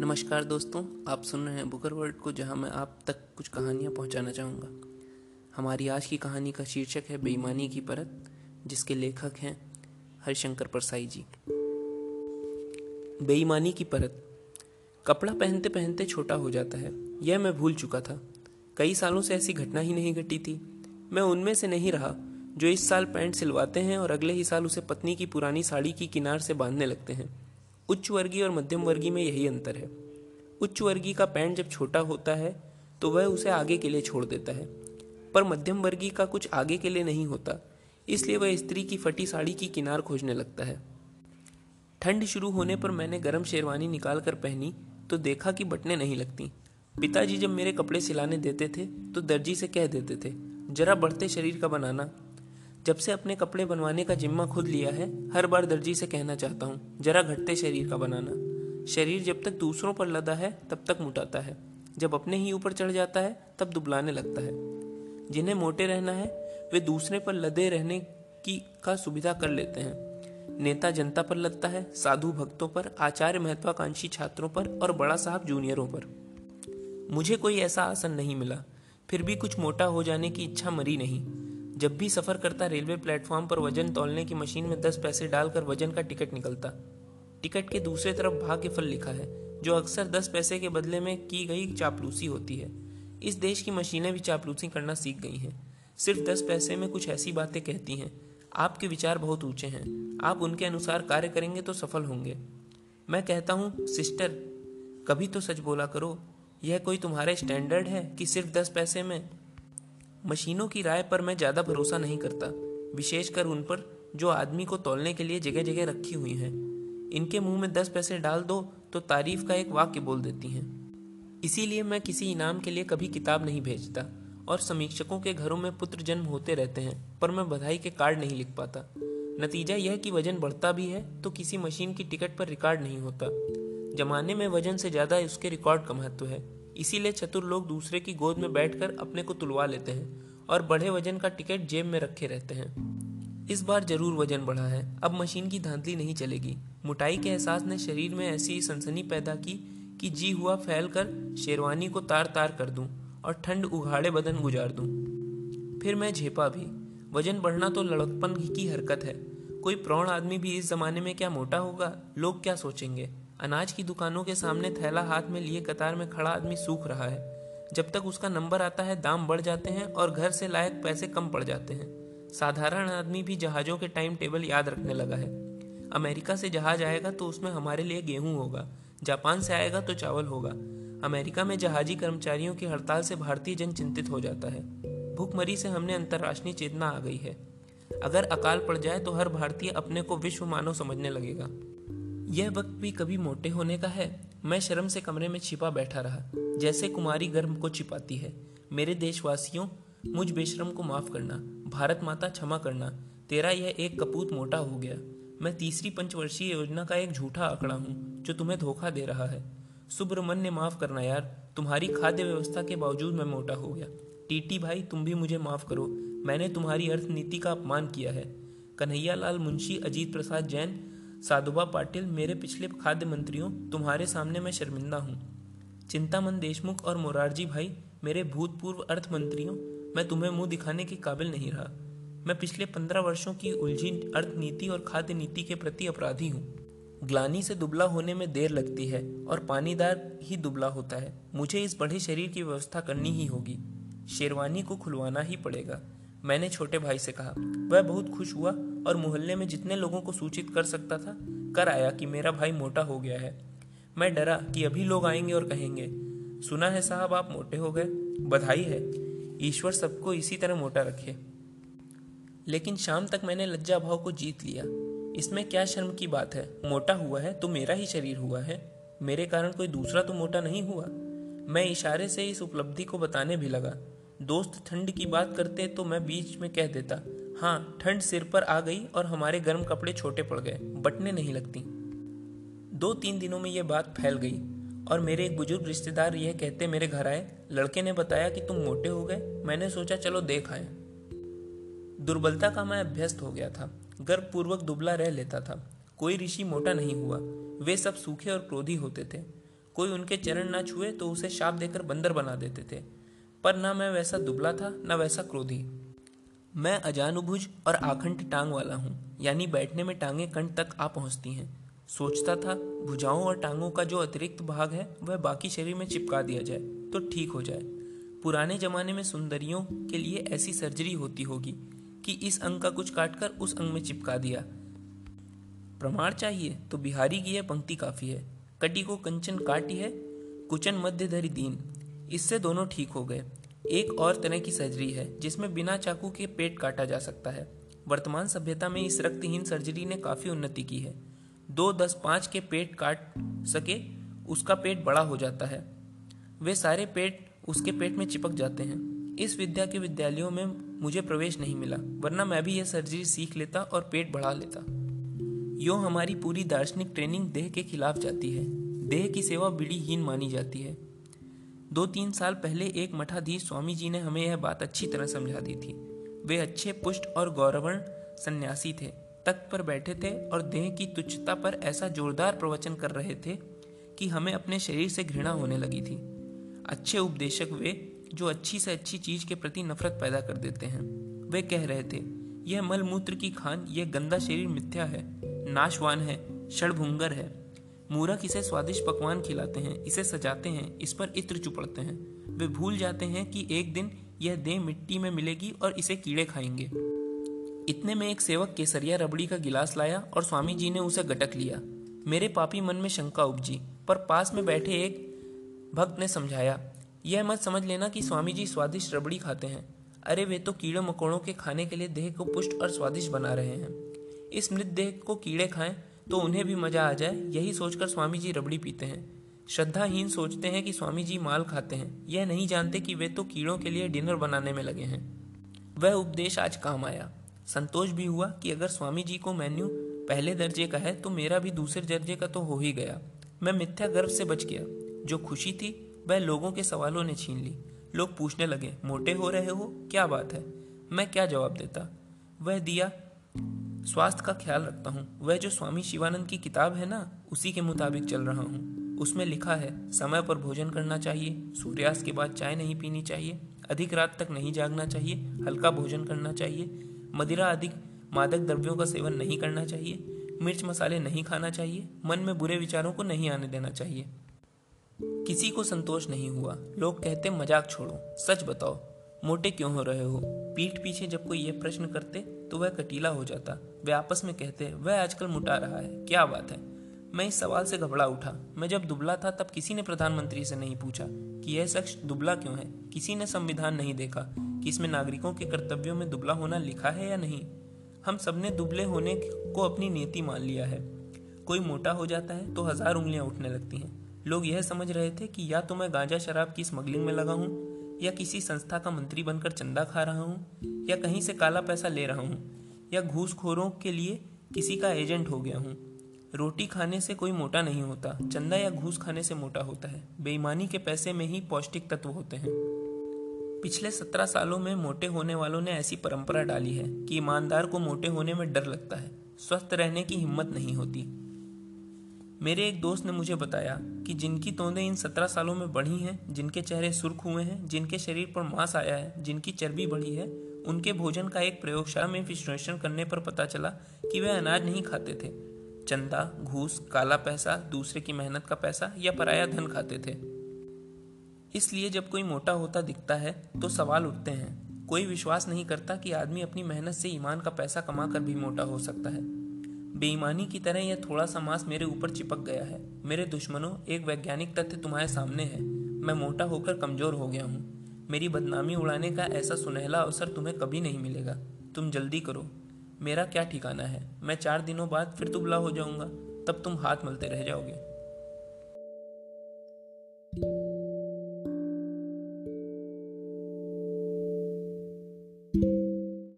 नमस्कार दोस्तों, आप सुन रहे हैं बुकर वर्ल्ड को, जहाँ मैं आप तक कुछ कहानियाँ पहुंचाना चाहूँगा। हमारी आज की कहानी का शीर्षक है बेईमानी की परत, जिसके लेखक हैं हरिशंकर परसाई जी। बेईमानी की परत, कपड़ा पहनते पहनते छोटा हो जाता है। यह मैं भूल चुका था। कई सालों से ऐसी घटना ही नहीं घटी थी। मैं उनमें से नहीं रहा, जो इस साल पैंट सिलवाते हैं और अगले ही साल उसे पत्नी की पुरानी साड़ी की किनार से बांधने लगते हैं। उच्च वर्गीय और मध्यम वर्गीय में यही अंतर है। उच्च वर्गीय का पैंट जब छोटा होता है तो वह उसे आगे के लिए छोड़ देता है। पर मध्यम वर्गीय का कुछ आगे के लिए नहीं होता, इसलिए वह स्त्री की फटी साड़ी की किनार खोजने लगता है। ठंड शुरू होने पर मैंने गर्म शेरवानी निकाल कर पहनी तो देखा कि बटने नहीं लगती। पिताजी जब मेरे कपड़े सिलाने देते थे तो दर्जी से कह देते थे, जरा बढ़ते शरीर का बनाना। जब से अपने कपड़े बनवाने का जिम्मा खुद लिया है, हर बार दर्जी से कहना चाहता हूँ, जरा घटते शरीर का बनाना। शरीर जब तक दूसरों पर लदा है, तब तक मुटाता है। जब अपने ही ऊपर चढ़ जाता है, तब दुबलाने लगता है। जिन्हें मोटे रहना है, वे दूसरे पर लदे रहने की का सुविधा कर लेते हैं। नेता जनता पर लगता है, साधु भक्तों पर, आचार्य महत्वाकांक्षी छात्रों पर और बड़ा साहब जूनियरों पर। मुझे कोई ऐसा आसन नहीं मिला, फिर भी कुछ मोटा हो जाने की इच्छा मरी नहीं। जब भी सफ़र करता रेलवे प्लेटफॉर्म पर वज़न तोलने की मशीन में दस पैसे डालकर वज़न का टिकट निकलता। टिकट के दूसरे तरफ़ भाग्य फल लिखा है, जो अक्सर दस पैसे के बदले में की गई चापलूसी होती है। इस देश की मशीनें भी चापलूसी करना सीख गई हैं। सिर्फ़ दस पैसे में कुछ ऐसी बातें कहती हैं। आपके विचार बहुत ऊँचे हैं। आप उनके अनुसार कार्य करेंगे तो सफल होंगे। मैं कहता हूँ, सिस्टर, कभी तो सच बोला करो, यह कोई तुम्हारे स्टैंडर्ड है कि सिर्फ़ दस पैसे में मशीनों की राय पर मैं ज़्यादा भरोसा नहीं करता, विशेषकर उन पर जो आदमी को तोलने के लिए जगह जगह रखी हुई हैं। इनके मुँह में दस पैसे डाल दो तो तारीफ़ का एक वाक्य बोल देती हैं। इसीलिए मैं किसी इनाम के लिए कभी किताब नहीं भेजता, और समीक्षकों के घरों में पुत्र जन्म होते रहते हैं, पर मैं बधाई के कार्ड नहीं लिख पाता। नतीजा यह कि वज़न बढ़ता भी है तो किसी मशीन की टिकट पर रिकॉर्ड नहीं होता। जमाने में वज़न से ज़्यादा उसके रिकॉर्ड का महत्व है। इसीलिए चतुर लोग दूसरे की गोद में बैठकर अपने को तुलवा लेते हैं और बढ़े वज़न का टिकट जेब में रखे रहते हैं। इस बार ज़रूर वज़न बढ़ा है। अब मशीन की धांधली नहीं चलेगी। मुटाई के एहसास ने शरीर में ऐसी सनसनी पैदा की कि जी हुआ फैल कर शेरवानी को तार तार कर दूँ और ठंड उघाड़े बदन गुजार दूँ। फिर मैं झेपा भी। वज़न बढ़ना तो लड़कपन की हरकत है। कोई प्रौढ़ आदमी भी इस जमाने में क्या मोटा होगा? लोग क्या सोचेंगे? अनाज की दुकानों के सामने थैला हाथ में लिए कतार में खड़ा आदमी सूख रहा है। जब तक उसका नंबर आता है, दाम बढ़ जाते हैं और घर से लायक पैसे कम पड़ जाते हैं। साधारण आदमी भी जहाजों के टाइम टेबल याद रखने लगा है। अमेरिका से जहाज़ आएगा तो उसमें हमारे लिए गेहूँ होगा। जापान से आएगा तो चावल होगा। अमेरिका में जहाजी कर्मचारियों की हड़ताल से भारतीय जन चिंतित हो जाता है। भूखमरी से हमने अंतर्राष्ट्रीय चेतना आ गई है। अगर अकाल पड़ जाए तो हर भारतीय अपने को विश्व मानव समझने लगेगा। यह वक्त भी कभी मोटे होने का है। मैं शर्म से कमरे में छिपा बैठा रहा। जैसे कुमारी गर्म को छिपाती है। मेरे देशवासियों, मुझ बेशरम को माफ़ करना। भारत माता, क्षमा करना। तेरा यह एक कपूत मोटा हो गया। मैं तीसरी पंचवर्षीय योजना का एक झूठा आंकड़ा हूँ, जो तुम्हें धोखा दे रहा है। सुब्रमण्य, माफ़ करना यार। तुम्हारी खाद्य व्यवस्था के बावजूद मैं मोटा हो गया। टीटी भाई, तुम भी मुझे माफ़ करो। मैंने तुम्हारी अर्थनीति का अपमान किया है। कन्हैया लाल मुंशी, अजीत प्रसाद जैन साधुबा पाटिल, मेरे पिछले खाद्य मंत्रियों, तुम्हारे सामने मैं शर्मिंदा हूँ। चिंतामन देशमुख और मोरारजी भाई, मेरे भूतपूर्व अर्थ मंत्रियों मैं तुम्हें मुँह दिखाने के काबिल नहीं रहा। मैं पिछले पंद्रह वर्षों की उलझी अर्थ नीति और खाद्य नीति के प्रति अपराधी हूँ। ग्लानी से दुबला होने में देर लगती है और पानीदार ही दुबला होता है। मुझे इस बड़े शरीर की व्यवस्था करनी ही होगी। शेरवानी को खुलवाना ही पड़ेगा। मैंने छोटे भाई से कहा, वह बहुत खुश हुआ और मोहल्ले में जितने लोगों को सूचित कर सकता था, कर आया कि मेरा भाई मोटा हो गया है। मैं डरा कि अभी लोग आएँगे और कहेंगे, सुना है साहब, आप मोटे हो गए, बधाई है। ईश्वर सबको इसी तरह मोटा रखे। लेकिन शाम तक मैंने लज्जा भाव को जीत लिया। इसमें क्या शर्म की बात है? मोटा हुआ है तो मेरा ही शरीर हुआ है। मेरे कारण कोई दूसरा तो मोटा नहीं हुआ। मैं इशारे से इस उपलब्धि को बताने भी लगा। दोस्त ठंड की बात करते तो मैं बीच में कह देता हाँ ठंड सिर पर आ गई और हमारे गर्म कपड़े छोटे पड़ गए, बटने नहीं लगती। दो तीन दिनों में यह बात फैल गई और मेरे एक बुज़ुर्ग रिश्तेदार यह कहते मेरे घर आए, लड़के ने बताया कि तुम मोटे हो गए, मैंने सोचा चलो देख आए। दुर्बलता का मैं अभ्यस्त हो गया था, गर्वपूर्वक दुबला रह लेता था। कोई ऋषि मोटा नहीं हुआ, वे सब सूखे और क्रोधी होते थे। कोई उनके चरण ना छुए तो उसे शाप देकर बंदर बना देते थे। पर ना मैं वैसा दुबला था, ना वैसा क्रोधी। मैं अजानुभुज और आखंड टांग वाला हूँ, यानी बैठने में टांगे कंठ तक आ पहुँचती हैं। सोचता था, भुजाओं और टांगों का जो अतिरिक्त भाग है, वह बाकी शरीर में चिपका दिया जाए तो ठीक हो जाए। पुराने जमाने में सुंदरियों के लिए ऐसी सर्जरी होती होगी, कि इस अंग का कुछ काटकर उस अंग में चिपका दिया। प्रमाण चाहिए तो बिहारी की यह पंक्ति काफ़ी है। कटी को कंचन काटी है, कुचन मध्य धरी दीन। इससे दोनों ठीक हो गए। एक और तरह की सर्जरी है, जिसमें बिना चाकू के पेट काटा जा सकता है। वर्तमान सभ्यता में इस रक्तहीन सर्जरी ने काफ़ी उन्नति की है। दो दस पाँच के पेट काट सके, उसका पेट बड़ा हो जाता है। वे सारे पेट उसके पेट में चिपक जाते हैं। इस विद्या के विद्यालयों में मुझे प्रवेश नहीं मिला, वरना मैं भी यह सर्जरी सीख लेता और पेट बढ़ा लेता। यो हमारी पूरी दार्शनिक ट्रेनिंग देह के खिलाफ जाती है। देह की सेवा बड़ी हीन मानी जाती है। दो तीन साल पहले एक मठाधीश स्वामी जी ने हमें यह बात अच्छी तरह समझा दी थी। वे अच्छे, पुष्ट और गौरवर्ण सन्यासी थे। तख्त पर बैठे थे और देह की तुच्छता पर ऐसा जोरदार प्रवचन कर रहे थे कि हमें अपने शरीर से घृणा होने लगी थी। अच्छे उपदेशक वे, जो अच्छी से अच्छी चीज़ के प्रति नफरत पैदा कर देते हैं। वे कह रहे थे, यह मलमूत्र की खान, यह गंदा शरीर मिथ्या है, नाशवान है, षड़भुंगर है। मूरख इसे स्वादिष्ट पकवान खिलाते हैं, इसे सजाते हैं, इस पर इत्र चुपड़ते हैं। वे भूल जाते हैं कि एक दिन यह देह मिट्टी में मिलेगी और इसे कीड़े खाएँगे। इतने में एक सेवक केसरिया रबड़ी का गिलास लाया और स्वामी जी ने उसे गटक लिया। मेरे पापी मन में शंका उपजी, पर पास में बैठे एक भक्त ने समझाया, यह मत समझ लेना कि स्वामी जी स्वादिष्ट रबड़ी खाते हैं। अरे, वे तो कीड़े मकोड़ों के खाने के लिए देह को पुष्ट और स्वादिष्ट बना रहे हैं। इस मृत देह को कीड़े खाएँ तो उन्हें भी मज़ा आ जाए, यही सोचकर स्वामी जी रबड़ी पीते हैं। श्रद्धाहीन सोचते हैं कि स्वामी जी माल खाते हैं। यह नहीं जानते कि वे तो कीड़ों के लिए डिनर बनाने में लगे हैं। वह उपदेश आज काम आया। संतोष भी हुआ कि अगर स्वामी जी को मेन्यू पहले दर्जे का है तो मेरा भी दूसरे दर्जे का तो हो ही गया। मैं मिथ्या गर्व से बच गया। जो खुशी थी, वह लोगों के सवालों ने छीन ली। लोग पूछने लगे, मोटे हो रहे हो? क्या बात है? मैं क्या जवाब देता? वह दिया स्वास्थ्य का ख्याल रखता हूँ। वह जो स्वामी शिवानंद की किताब है ना, उसी के मुताबिक चल रहा हूँ। उसमें लिखा है, समय पर भोजन करना चाहिए, सूर्यास्त के बाद चाय नहीं पीनी चाहिए, अधिक रात तक नहीं जागना चाहिए, हल्का भोजन करना चाहिए, मदिरा आदि मादक द्रव्यों का सेवन नहीं करना चाहिए, मिर्च मसाले नहीं खाना चाहिए, मन में बुरे विचारों को नहीं आने देना चाहिए। किसी को संतोष नहीं हुआ। लोग कहते, मज़ाक छोड़ो। सच बताओ मोटे क्यों हो रहे हो? पीठ पीछे जब कोई यह प्रश्न करते तो वह कटीला हो जाता। वे आपस में कहते, वह आजकल मुटा रहा है। क्या बात है? मैं इस सवाल से घबरा उठा। मैं जब दुबला था, तब किसी ने प्रधानमंत्री से नहीं पूछा कि यह शख्स दुबला क्यों है। किसी ने संविधान नहीं देखा कि इसमें नागरिकों के कर्तव्यों में दुबला होना लिखा है या नहीं। हम सबने दुबले होने को अपनी नीति मान लिया है। कोई मोटा हो जाता है तो हज़ार उंगलियाँ उठने लगती हैं। लोग यह समझ रहे थे कि या तो मैं गांजा शराब की स्मगलिंग में लगा हूँ या किसी संस्था का मंत्री बनकर चंदा खा रहा हूँ, या कहीं से काला पैसा ले रहा हूँ, या घूसखोरों के लिए किसी का एजेंट हो गया हूँ। रोटी खाने से कोई मोटा नहीं होता, चंदा या घूस खाने से मोटा होता है। बेईमानी के पैसे में ही पौष्टिक तत्व होते हैं। पिछले सत्रह सालों में मोटे होने वालों ने ऐसी परंपरा डाली है कि ईमानदार को मोटे होने में डर लगता है। स्वस्थ रहने की हिम्मत नहीं होती। मेरे एक दोस्त ने मुझे बताया कि जिनकी तोंदें इन सत्रह सालों में बढ़ी हैं, जिनके चेहरे सुर्ख हुए हैं, जिनके शरीर पर मांस आया है, जिनकी चर्बी बढ़ी है, उनके भोजन का एक प्रयोगशाला में विश्लेषण करने पर पता चला कि वे अनाज नहीं खाते थे। चंदा, घूस, काला पैसा, दूसरे की मेहनत का पैसा या पराया धन खाते थे। इसलिए जब कोई मोटा होता दिखता है तो सवाल उठते हैं। कोई विश्वास नहीं करता कि आदमी अपनी मेहनत से ईमान का पैसा कमाकर भी मोटा हो सकता है। बेईमानी की तरह यह थोड़ा सा मांस मेरे ऊपर चिपक गया है। मेरे दुश्मनों, एक वैज्ञानिक तथ्य तुम्हारे सामने है। मैं मोटा होकर कमज़ोर हो गया हूँ। मेरी बदनामी उड़ाने का ऐसा सुनहला अवसर तुम्हें कभी नहीं मिलेगा। तुम जल्दी करो। मेरा क्या ठिकाना है? मैं चार दिनों बाद फिर दुबला हो जाऊँगा। तब तुम हाथ मलते रह जाओगे।